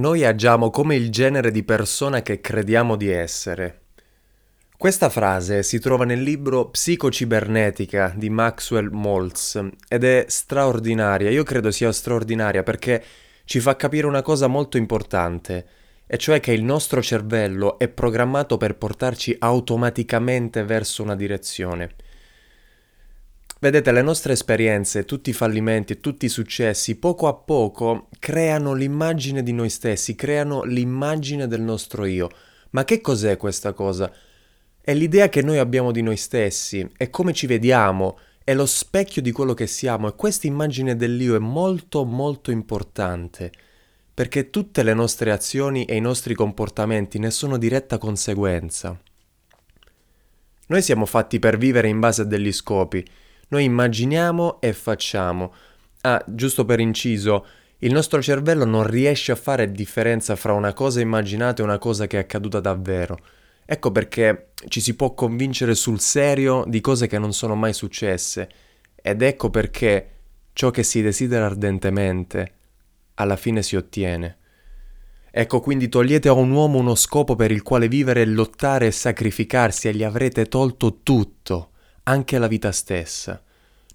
Noi agiamo come il genere di persona che crediamo di essere. Questa frase si trova nel libro Psicocibernetica di Maxwell Maltz ed è straordinaria, io credo sia straordinaria perché ci fa capire una cosa molto importante, e cioè che il nostro cervello è programmato per portarci automaticamente verso una direzione. Vedete, le nostre esperienze, tutti i fallimenti e tutti i successi, poco a poco creano l'immagine di noi stessi, creano l'immagine del nostro io. Ma che cos'è questa cosa? È l'idea che noi abbiamo di noi stessi, è come ci vediamo, è lo specchio di quello che siamo e questa immagine dell'io è molto molto importante perché tutte le nostre azioni e i nostri comportamenti ne sono diretta conseguenza. Noi siamo fatti per vivere in base a degli scopi, noi immaginiamo e facciamo. Ah, giusto per inciso, il nostro cervello non riesce a fare differenza fra una cosa immaginata e una cosa che è accaduta davvero. Ecco perché ci si può convincere sul serio di cose che non sono mai successe. Ed ecco perché ciò che si desidera ardentemente alla fine si ottiene. Ecco quindi togliete a un uomo uno scopo per il quale vivere, lottare e sacrificarsi e gli avrete tolto tutto anche la vita stessa.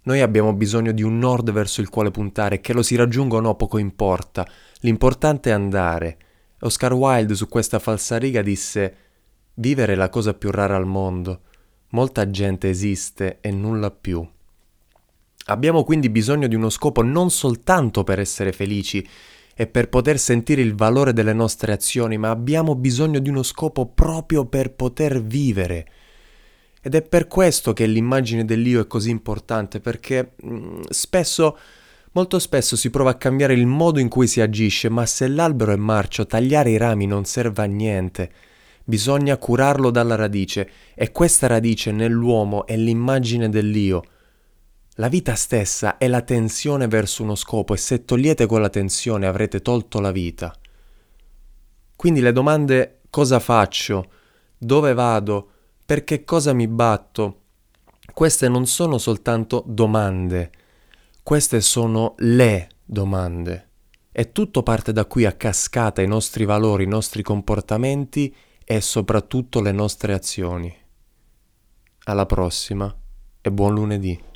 Noi abbiamo bisogno di un nord verso il quale puntare, che lo si raggiunga o no poco importa, l'importante è andare. Oscar Wilde su questa falsariga disse Vivere è la cosa più rara al mondo, molta gente esiste e nulla più. Abbiamo quindi bisogno di uno scopo non soltanto per essere felici e per poter sentire il valore delle nostre azioni, ma abbiamo bisogno di uno scopo proprio per poter vivere. Ed è per questo che l'immagine dell'io è così importante, perché mm, spesso, molto spesso si prova a cambiare il modo in cui si agisce, ma se l'albero è marcio, tagliare i rami non serve a niente. Bisogna curarlo dalla radice, e questa radice nell'uomo è l'immagine dell'io. La vita stessa è la tensione verso uno scopo e se togliete quella tensione avrete tolto la vita. Quindi le domande cosa faccio, dove vado, per che cosa mi batto? Queste non sono soltanto domande, queste sono le domande. E tutto parte da qui a cascata i nostri valori, i nostri comportamenti e soprattutto le nostre azioni. Alla prossima e buon lunedì.